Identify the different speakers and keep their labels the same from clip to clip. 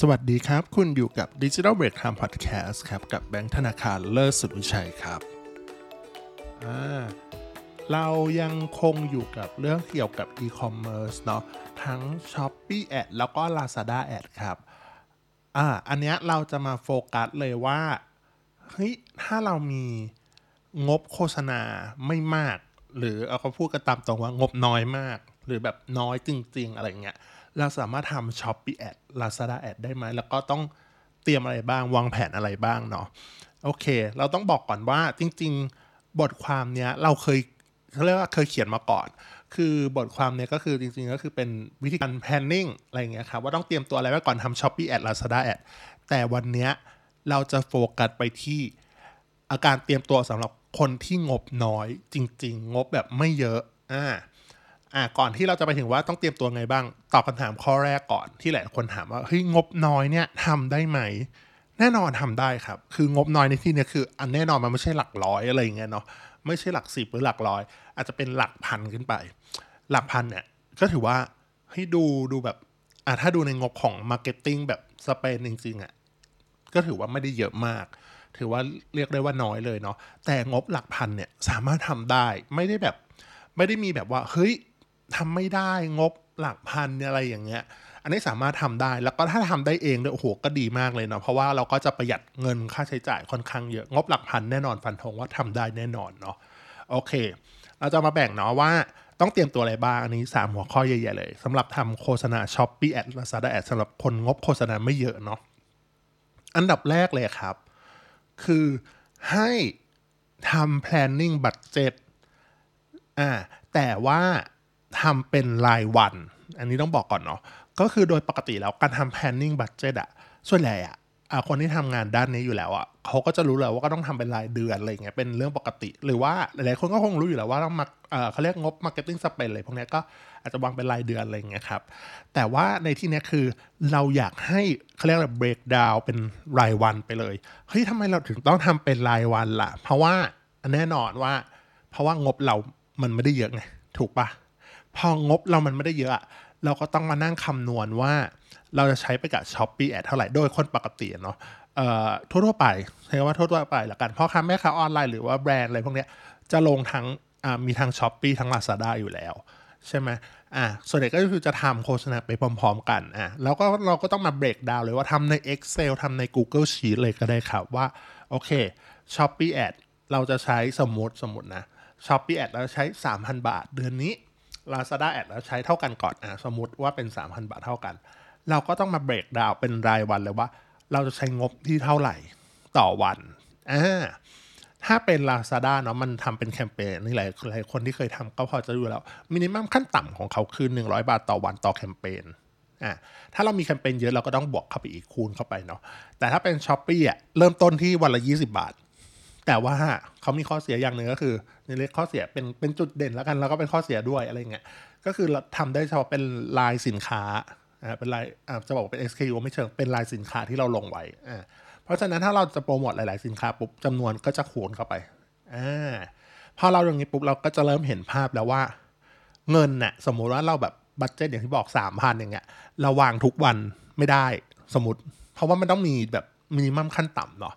Speaker 1: สวัสดีครับ คุณอยู่กับ Digital Break Time Podcast ครับ กับแบงค์ธนาคารเลิศสุดวิชัยครับอ่าเรายังคงอยู่กับเรื่องเกี่ยวกับ e-commerce เนาะทั้ง Shopee Ad แล้วก็ Lazada Ad ครับ อ่า อันเนี้ยเราจะมาโฟกัสเลยว่า เฮ้ย ถ้าเรามีงบโฆษณาไม่มาก หรือเอาเขาพูดกันตามตรงว่างบน้อยมาก หรือแบบน้อยจริง ๆ อะไรเงี้ย เราสามารถทำ Shopee Ad Lazada Ad ได้ไหม แล้วก็ต้องเตรียมอะไรบ้าง วางแผนอะไรบ้างเนาะโอเค เราต้องบอกก่อนว่าจริง ๆ บทความเนี้ยเราเคยเขาเรียกว่าเคยเขียนมาก่อน คือบทความเนี้ยก็คือจริง ๆ ก็คือเป็นวิธีการ planning อะไรเงี้ยครับ ว่าต้องเตรียมตัวอะไรไว้ก่อนทำ Shopee Ad Lazada Ad แต่วันเนี้ยเราจะโฟกัสไปที่อาการเตรียมตัวสำหรับคนที่งบน้อยจริง ๆ งบแบบไม่เยอะอ่า อ่าก่อนที่เราจะไปถึงว่าต้องเตรียมตัวไงบ้าง ตอบคำถามข้อแรกก่อนที่หลายคนถามว่าเฮ้ยงบน้อยเนี่ยทำได้ไหม แน่นอนทำได้ครับ คืองบน้อยในที่เนี้ยคือ อันแน่นอนมันไม่ใช่หลักร้อยอะไรอย่างเงี้ยเนาะไม่ใช่หลักสิบหรือหลักร้อย อาจจะเป็นหลักพันขึ้นไป หลักพันเนี่ยก็ถือว่าให้ดูดูแบบอ่าถ้าดูในงบของ marketing แบบ spend จริงๆอะก็ถือว่าไม่ได้เยอะมาก ถือว่าเรียกได้ว่าน้อยเลยเนาะแต่งบหลักพันเนี่ยสามารถทำได้ไม่ได้แบบ ไม่ได้มีแบบว่าเฮ้ย ทำไม่ได้งบหลักพันเนี่ยอะไรอย่างเงี้ย อันนี้สามารถทำได้แล้วก็ถ้าทำได้เองเนี่ยโอ้โหก็ดีมากเลยเนาะเพราะว่าเราก็จะประหยัดเงินค่าใช้จ่ายค่อนข้างเยอะงบหลักพันแน่นอนฟันธงว่าทำได้แน่นอนเนาะโอเค เราจะมาแบ่งเนาะว่าต้องเตรียมตัวอะไรบ้างอันนี้ 3 หัวข้อใหญ่ๆเลยสำหรับทำโฆษณา Shopee Ad Lazada Ad สำหรับคนงบโฆษณาไม่เยอะเนาะอันดับแรกเลยครับ คือให้ทำ planning budget อ่าแต่ว่า ทำเป็นรายวัน อันนี้ต้องบอกก่อนเนาะก็คือโดยปกติแล้วการทำ planning budget อะส่วนใหญ่อะอ่าคนที่ทำงานด้านนี้อยู่แล้วอะเขาก็จะรู้เลยว่าก็ต้องทำเป็นรายเดือนอะไรเงี้ยเป็นเรื่องปกติ หรือว่าหลายๆคนก็คงรู้อยู่แล้วว่าต้องมาเขาเรียกงบ marketing spend อะไรพวกนี้ก็อาจจะวางเป็นรายเดือนอะไรเงี้ยครับแต่ว่าในที่นี้คือเราอยากให้เขาเรียกอะไร break down เป็นรายวันไปเลยเฮ้ยทำไมเราถึงต้องทำเป็นรายวันล่ะ เพราะว่าแน่นอนว่า เพราะว่างบเรามันไม่ได้เยอะไงถูกปะ พองบเรามันไม่ได้เยอะอะเราก็ต้องมานั่งคำนวณว่า เราจะใช้ไปกับ Shopee Ad เท่าไหร่โดยคนปกติเนาะเอ่อทั่วไปใช้คำว่าทั่วๆไปละกันพ่อค้าแม่ค้าออนไลน์หรือว่าแบรนด์อะไรพวกเนี้ยจะลงทั้งมีทั้ง Shopee ทั้ง Lazada อยู่แล้ว ใช่ไหมอ่าส่วนใหญ่ก็คือจะทำโฆษณาไปพร้อม ๆ กันอะแล้วก็เราก็ต้องมาเบรกดาวเลยว่าทำใน Excel ทำใน Google Sheet เลยก็ได้ครับว่า โอเค Shopee Ad เราจะใช้สมมติสมมตินะ Shopee Ad เราใช้ 3,000 บาทเดือนนี้ Lazada Ad เราใช้เท่ากันก่อนอะสมมติว่าเป็น 3,000 บาทเท่ากัน เราก็ต้องมาเบรกดาวเป็นรายวันเลยว่า เราจะใช้งบที่เท่าไหร่ต่อวันอ่าถ้าเป็น Lazada เนาะมันทำเป็นแคมเปญนี่หลายหลายคนที่เคยทำก็พอจะรู้แล้วมินิมัมขั้นต่ำของเขาคือ 100 บาทต่อวันต่อแคมเปญอ่าถ้าเรามีแคมเปญเยอะเราก็ต้องบวกเข้าไปอีกคูณเข้าไปเนาะแต่ถ้าเป็น s h อ p e e อะเริ่มต้นที่วันละ 20 บาท แต่ว่าเขามีข้อเสียอย่างหนึ่งก็คือนี่เรียกข้อเสียเป็นเป็นจุดเด่นแล้วกันแล้วก็เป็นข้อเสียด้วยอะไรเงี้ยก็คือเราทำได้เฉพาะเป็นลายสินค้าอ่าเป็นรายอ่าจะบอกว่าเป็น SKU ไม่เชิงเป็นรายสินค้าที่เราลงไว้อ่าเพราะฉะนั้นถ้าเราจะโปรโมทหลาย ๆ สินค้าปุ๊บจำนวนก็จะคูณเข้าไปอ่าพอเราอย่างนี้ปุ๊บเราก็จะเริ่มเห็นภาพแล้วว่าเงินน่ะสมมุติว่าเราแบบ budget อย่างที่บอกสามพันอย่างเงี้ยเราวางทุกวันไม่ได้สมมติ เพราะว่ามันต้องมีแบบ minimum ขั้นต่ำเนาะ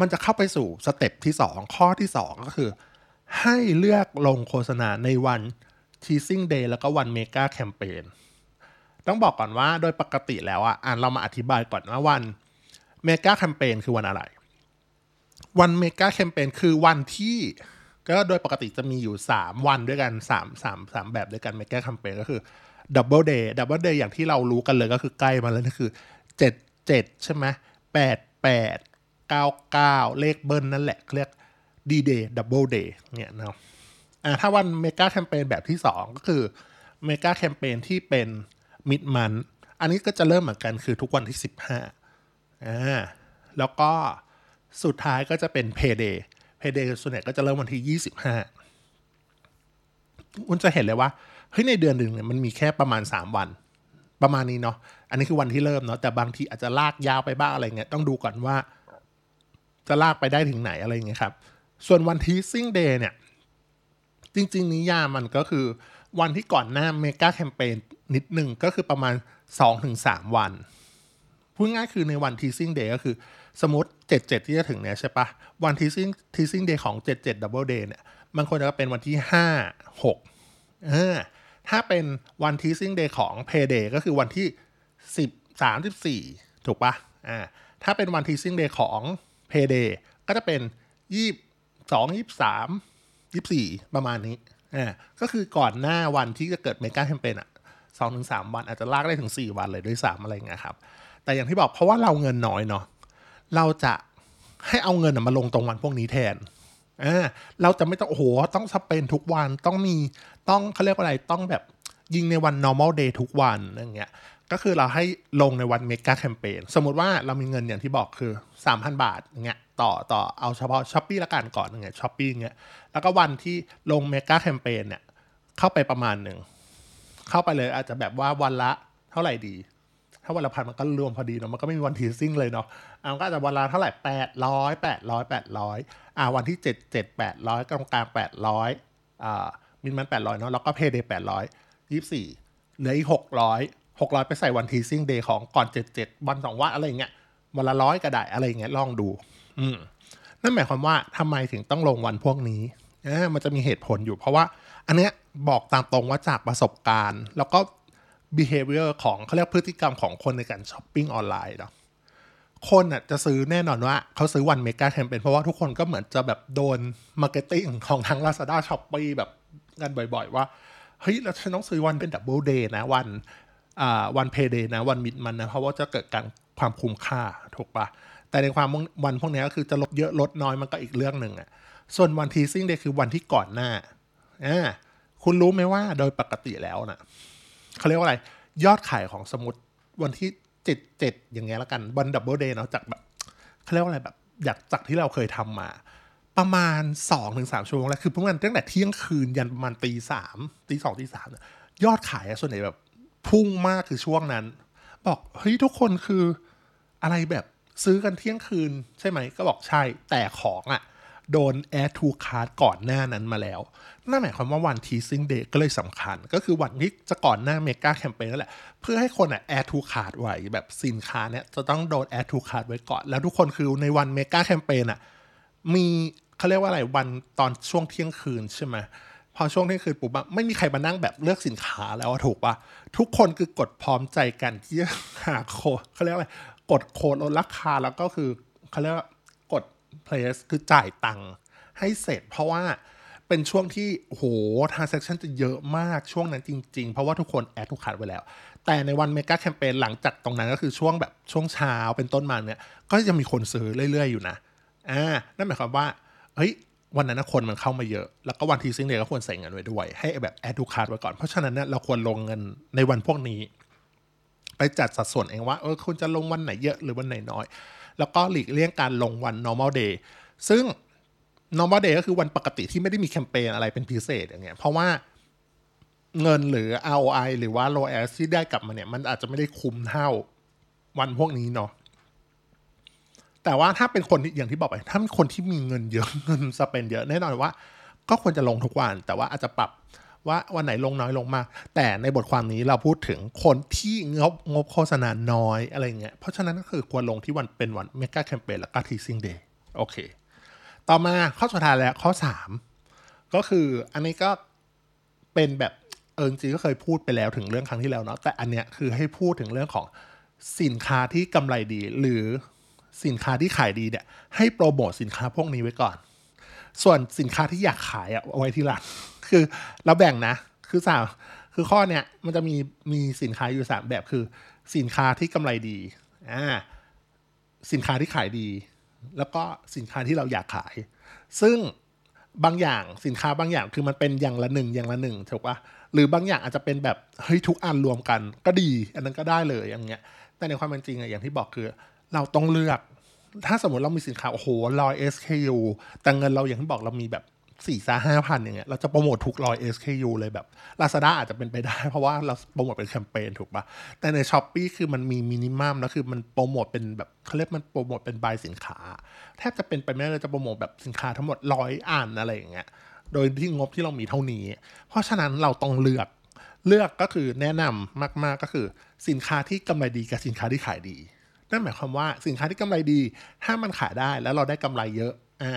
Speaker 1: มันจะเข้าไปสู่ step ที่ 2 ข้อที่ 2 ก็คือ ให้เลือกลงโฆษณาในวัน teasing day แล้วก็วัน mega campaign ต้องบอกก่อนว่าโดยปกติแล้วอะอะเรามาอธิบายก่อนว่าวัน mega campaign คือวันอะไร วัน mega campaign คือวันที่ ก็โดยปกติจะมีอยู่ 3 วันด้วยกัน 3 3 3 แบบด้วยกัน mega campaign ก็คือ double day double day อย่างที่เรารู้กันเลยก็คือใกล้มาแล้วนี่คือ 7 7 ใช่ไหม8 8 9 9 เลขเบิ้ลนั่นแหละเรียกD-Day double day เนี่ยนะอ่าถ้าวัน mega campaign แบบที่ 2 ก็คือ mega campaign ที่เป็น mid month อันนี้ก็จะเริ่มเหมือนกันคือทุกวันที่ 15อ่าแล้วก็สุดท้ายก็จะเป็น payday payday ส่วนใหญ่ก็จะเริ่มวันที่ 25คุณจะเห็นเลยว่าเฮ้ยในเดือนหนึ่งเนี่ยมันมีแค่ประมาณ 3 วัน ประมาณนี้เนาะ อันนี้คือวันที่เริ่มเนาะแต่บางทีอาจจะลากยาวไปบ้างอะไรเงี้ยต้องดูก่อนว่า จะลากไปได้ถึงไหนอะไรเงี้ยครับ ส่วนวัน teasing day เนี่ย จริง ๆ นิยามมันก็คือวันที่ก่อนหน้า mega campaign นิดหนึ่งก็คือประมาณ 2-3 วันพูดง่ายคือในวัน teasing day ก็คือ สมมติ 77 ที่จะถึงเนี่ยใช่ปะวัน teasing teasing day ของ 77 Double Day เนี่ยมันควรจะเป็นวันที่ 5 6เออถ้าเป็นวัน teasing day ของ Payday ก็คือวันที่ 10 34ถูกปะอ่าถ้าเป็นวันทีซิ่งเดย์ของ Payday ก็จะเป็น22 23 24ประมาณนี้อ่าก็คือก่อนหน้าวันที่จะเกิดเมกาแคมเปญอะสองถึงสามวันอาจจะลากได้ถึง4วันเลยด้วยซ้ำอะไรเงี้ยครับ แต่อย่างที่บอกเพราะว่าเราเงินน้อยเนาะเราจะให้เอาเงินมาลงตรงวันพวกนี้แทนอ่าเราจะไม่ต้องโอ้โหต้องสเปนทุกวันต้องมีต้องเขาเรียกว่าอะไรต้องแบบยิงในวัน normal day ทุกวันอย่างเงี้ย ก็คือเราให้ลงในวัน mega campaign สมมุติว่าเรามีเงินอย่างที่บอกคือ 3,000 บาทเงี้ยต่อต่อเอาเฉพาะ Shopee ละกันก่อนเงี้ย Shopee เงี้ยแล้วก็วันที่ลง mega campaign เนี่ยเข้าไปประมาณหนึ่ง เข้าไปเลยอาจจะแบบว่าวันละเท่าไหร่ดี ถ้าวันละพันมันก็รวมพอดีเนาะมันก็ไม่มีวัน teasing เลยเนาะอ่ามันก็อาจจะวันละเท่าไหร่แปดร้อยแปดร้อยแปดร้อยอ่าวันที่เจ็ดเจ็ดแปดร้อยกลางกลางแปดร้อยอ่า mid month แปดร้อยเนาะแล้วก็ payday แปดร้อยยี่สี่เหลืออีกหกร้อย หกร้อยไปใส่วัน teasing day ของก่อนเจ็ดเจ็ดวันสองวันอะไรเงี้ยวันละร้อยก็ได้อะไรเงี้ยลองดู อืมนั่นหมายความว่าทำไมถึงต้องลงวันพวกนี้อ่มันจะมีเหตุผลอยู่ เพราะว่า อันเนี้ยบอกตามตรงว่าจากประสบการณ์ แล้วก็ behavior ของเขาเรียกพฤติกรรมของคนในการช้อปปิ้งออนไลน์เนาะคนอะจะซื้อแน่นอนว่าเขาซื้อวัน mega campaign เพราะว่าทุกคนก็เหมือนจะแบบโดน marketing ของทาง Lazada s h o p e e แบบกันบ่อยๆ ว่า เฮ้ยแล้วฉันต้องซื้อวันเป็น double day นะวัน วัน payday นะวัน mid month นะเพราะว่าจะเกิดการความคุ้มค่าถูกปะแต่ในความวันพวกนี้ก็คือจะลดเยอะลดน้อยมันก็อีกเรื่องหนึ่งอะส่วนวัน teasing day คือวันที่ก่อนหน้าอ่าคุณรู้ไหมว่าโดยปกติแล้วนะเขาเรียกว่าอะไร ยอดขายของสมมุติวันที่เจ็ดเจ็ดอย่างเงี้ยละกันวัน double day เนาะจากแบบเขาเรียกว่าอะไรแบบอยากจากที่เราเคยทำมา ประมาณ2 อ่าถึงสามชั่วโมงแล้วคือประมาณตั้งแต่เที่ยงคืนยันประมาณตีสามตีสองตีสามยอดขายอะส่วนใหญ่แบบ พุ่งมากคือช่วงนั้น บอกเฮ้ยทุกคนคืออะไรแบบซื้อกันเที่ยงคืนใช่ไหมก็บอกใช่แต่ของอะโดน add to cart ก่อนหน้านั้นมาแล้วนั่นหมายความว่าวัน teasing day ก็เลยสำคัญ ก็คือวันที่จะก่อนหน้าเมกาแคมเปญนั่นแหละ เพื่อให้คนอะ add to cart ไว้แบบสินค้าเนี้ยจะต้องโดน add to cart ไว้ก่อน แล้วทุกคนคือในวันเมกาแคมเปญอะมีเขาเรียกว่าอะไรวันตอนช่วงเที่ยงคืนใช่ไหม พอช่วงเที่ยงคืนปุ๊บอะไม่มีใครมานั่งแบบเลือกสินค้าแล้วอะถูกปะทุกคนคือกดพร้อมใจกันที่จะหาโค้ดเขาเรียกอะไรกดโค้ดลดราคาแล้วก็คือเขาเรียกว่ากด place คือจ่ายตังค์ให้เสร็จ เพราะว่าเป็นช่วงที่โห transaction จะเยอะมากช่วงนั้นจริง ๆ เพราะว่าทุกคนแอดทุกคัดไว้แล้ว แต่ในวันเมกาแคมเปญหลังจากตรงนั้นก็คือช่วงแบบช่วงเช้าเป็นต้นมาเนี่ย ก็จะมีคนซื้อเรื่อย ๆ อยู่นะ อ่า นั่นหมายความว่า เฮ้ย วันนั้นคนมันเข้ามาเยอะ แล้วก็วันทีซิงเดย์ก็ควรใส่เงินไว้ด้วย ให้แบบแอดทุกคัดไว้ก่อน เพราะฉะนั้นเนี่ยเราควรลงเงินในวันพวกนี้ ไปจัดสัดส่วนเองว่าเออคุณจะลงวันไหนเยอะหรือวันไหนน้อย แล้วก็หลีกเลี่ยงการลงวัน normal day ซึ่ง normal day ก็คือวันปกติที่ไม่ได้มีแคมเปญอะไรเป็นพิเศษอย่างเงี้ย เพราะว่าเงินหรือ ROI หรือว่า ROAS ที่ได้กลับมาเนี่ย มันอาจจะไม่ได้คุ้มเท่าวันพวกนี้เนาะ แต่ว่าถ้าเป็นคนที่อย่างที่บอกไปถ้าเป็นคนที่มีเงินเยอะเงินสเปนเยอะแน่นอนว่า ก็ควรจะลงทุกวัน แต่ว่าอาจจะปรับว่าวันไหนลงน้อยลงมาก แต่ในบทความนี้เราพูดถึงคนที่งบงบโฆษณาน้อยอะไรเงี้ยเพราะฉะนั้นก็คือควรลงที่วันเป็นวันเมกาแคมเปญแล้วก็ทีซิงเดย์โอเค ต่อมาข้อสุดท้ายแล้วข้อ 3 ก็คืออันนี้ก็เป็นแบบเออจริงก็เคยพูดไปแล้วถึงเรื่องครั้งที่แล้วเนาะแต่อันเนี้ยคือให้พูดถึงเรื่องของสินค้าที่กำไรดีหรือ สินค้าที่ขายดีเนี่ย ให้โปรโมทสินค้าพวกนี้ไว้ก่อน ส่วนสินค้าที่อยากขายอะเอาไว้ทีหลัง คือเราแบ่งนะ คือสามคือข้อเนี้ยมันจะมีมีสินค้าอยู่สามแบบคือ สินค้าที่กำไรดีอ่าสินค้าที่ขายดี แล้วก็สินค้าที่เราอยากขาย ซึ่งบางอย่างสินค้าบางอย่างคือมันเป็นอย่างละหนึ่งอย่างละหนึ่งถูกปะหรือบางอย่างอาจจะเป็นแบบเฮ้ยทุกอันรวมกันก็ดี อันนั้นก็ได้เลยอย่างเงี้ยแต่ในความเป็นจริงอะอย่างที่บอกคือ เราต้องเลือก ถ้าสมมติเรามีสินค้า โอ้โหร้อย SKU แต่เงินเราอย่างที่บอกเรามีแบบสี่สาห้าพันอย่างเงี้ยเราจะโปรโมททุกร้อย SKU เลยแบบ Lazada อาจจะเป็นไปได้ เพราะว่าเราโปรโมทเป็นแคมเปญถูกปะแต่ใน s h อ p e e คือมันมีมินิมัมแล้วคือมันโปรโมทเป็นแบบเขาเรียกมันโปรโมทเป็นบายสินค้า แทบจะเป็นไปไม่ได้เลยจะโปรโมทแบบสินค้าทั้งหมดร้อยอันอะไรอย่างเงี้ยโดยที่งบที่เรามีเท่านี้ เพราะฉะนั้นเราต้องเลือกเลือกก็คือแนะนำมาก ๆก็คือสินค้าที่กำไรดีกับสินค้าที่ขายดี นั่นหมายความว่าสินค้าที่กำไรดี ถ้ามันขายได้แล้วเราได้กำไรเยอะอ่า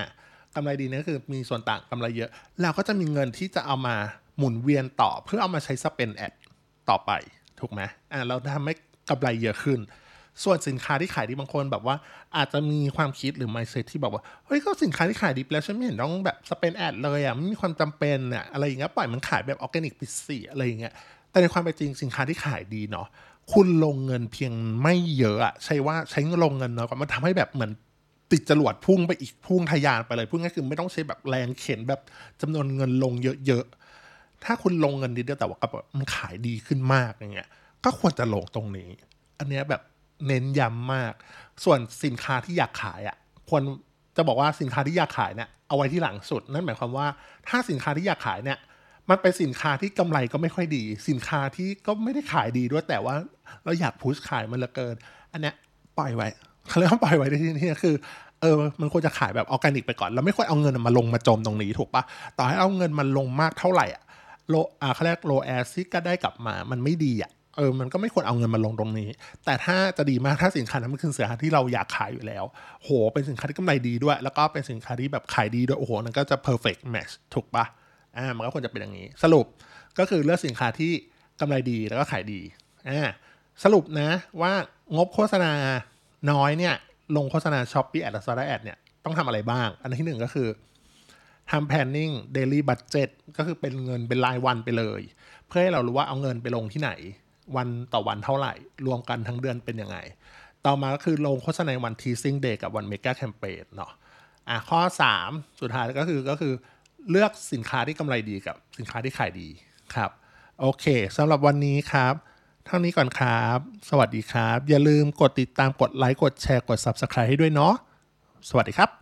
Speaker 1: กำไรดีนั่นคือมีส่วนต่างกำไรเยอะเราก็จะมีเงินที่จะเอามาหมุนเวียนต่อเพื่อเอามาใช้ spend ads ต่อไปถูกไหมอ่าเราทำให้กำไรเยอะขึ้น ส่วนสินค้าที่ขายดีบางคนแบบว่าอาจจะมีความคิดหรือ mindset ที่บอกว่าเฮ้ยก็สินค้าที่ขายดีแล้วฉันไม่เห็นต้องแบบ spend ads เลยอะไม่มีความจำเป็นเนี่ยอะไรอย่างเงี้ยปล่อยมันขายแบบออร์แกนิกไปสิอะไรอย่างเงี้ยแต่ในความเป็นจริงสินค้าที่ขายดีเนาะ คุณลงเงินเพียงไม่เยอะอะใช่ว่าใช้ลงเงินเนาะก็มันทำให้แบบเหมือนติดจรวดพุ่งไปอีกพุ่งทะยานไปเลยพุ่งง่ายคือไม่ต้องใช้แบบแรงเข็นแบบจำนวนเงินลงเยอะๆ ถ้าคุณลงเงินดีเดียวแต่ว่ามันขายดีขึ้นมากอย่างเงี้ย ก็ควรจะลงตรงนี้ อันเนี้ยแบบเน้นย้ำมาก ส่วนสินค้าที่อยากขายอะ่ะควรจะบอกว่าสินค้าที่อยากขายเนี่ยเอาไว้ที่หลังสุด นั่นหมายความว่าถ้าสินค้าที่อยากขายเนี่ย มันเป็นสินค้าที่กำไรก็ไม่ค่อยดี สินค้าที่ก็ไม่ได้ขายดีด้วยแต่ว่าเราอยาก push ขายมันเหลือเกิน อันเนี้ยปล่อยไว้เขาเรียกว่าปล่อยไว้ในที่นี้คือเออมันควรจะขายแบบออร์แกนิกไปก่อนเราไม่ควรเอาเงินมาลงมาจมตรงนี้ถูกปะต่อให้เอาเงินมันลงมากเท่าไหร่อะ ROAS อ่าเขาเรียก ROAS ที่ได้กลับมามันไม่ดีอะเออมันก็ไม่ควรเอาเงินมาลงตรงนี้ แต่ถ้าจะดีมากถ้าสินค้านั้นมันคือสินค้าที่เราอยากขายอยู่แล้ว โห เป็นสินค้าที่กำไรดีด้วย แล้วก็เป็นสินค้าที่แบบขายดีด้วยโอ้โหนั่นก็จะ perfect match ถูกปะ อ่ามันก็ควรจะเป็นอย่างนี้ สรุปก็คือเลือกสินค้าที่กำไรดีแล้วก็ขายดีอ่าสรุปนะว่างบโฆษณาน้อยเนี่ยลงโฆษณา Shopee Ad และ Lazada Ad เนี่ยต้องทำอะไรบ้าง อันที่หนึ่งก็คือทำ planning daily budget ก็คือเป็นเงินเป็นรายวันไปเลย เพื่อให้เรารู้ว่าเอาเงินไปลงที่ไหน วันต่อวันเท่าไหร่ รวมกันทั้งเดือนเป็นยังไง ต่อมาก็คือลงโฆษณาวัน teasing day กับวัน mega campaign เนาะอะข้อ 3 สุดท้ายก็คือก็คือ เลือกสินค้าที่กำไรดีกับสินค้าที่ขายดีครับ โอเคสำหรับวันนี้ครับเท่านี้ก่อนครับ สวัสดีครับ อย่าลืมกดติดตามกดไลค์กดแชร์กด Subscribe ให้ด้วยเนาะสวัสดีครับ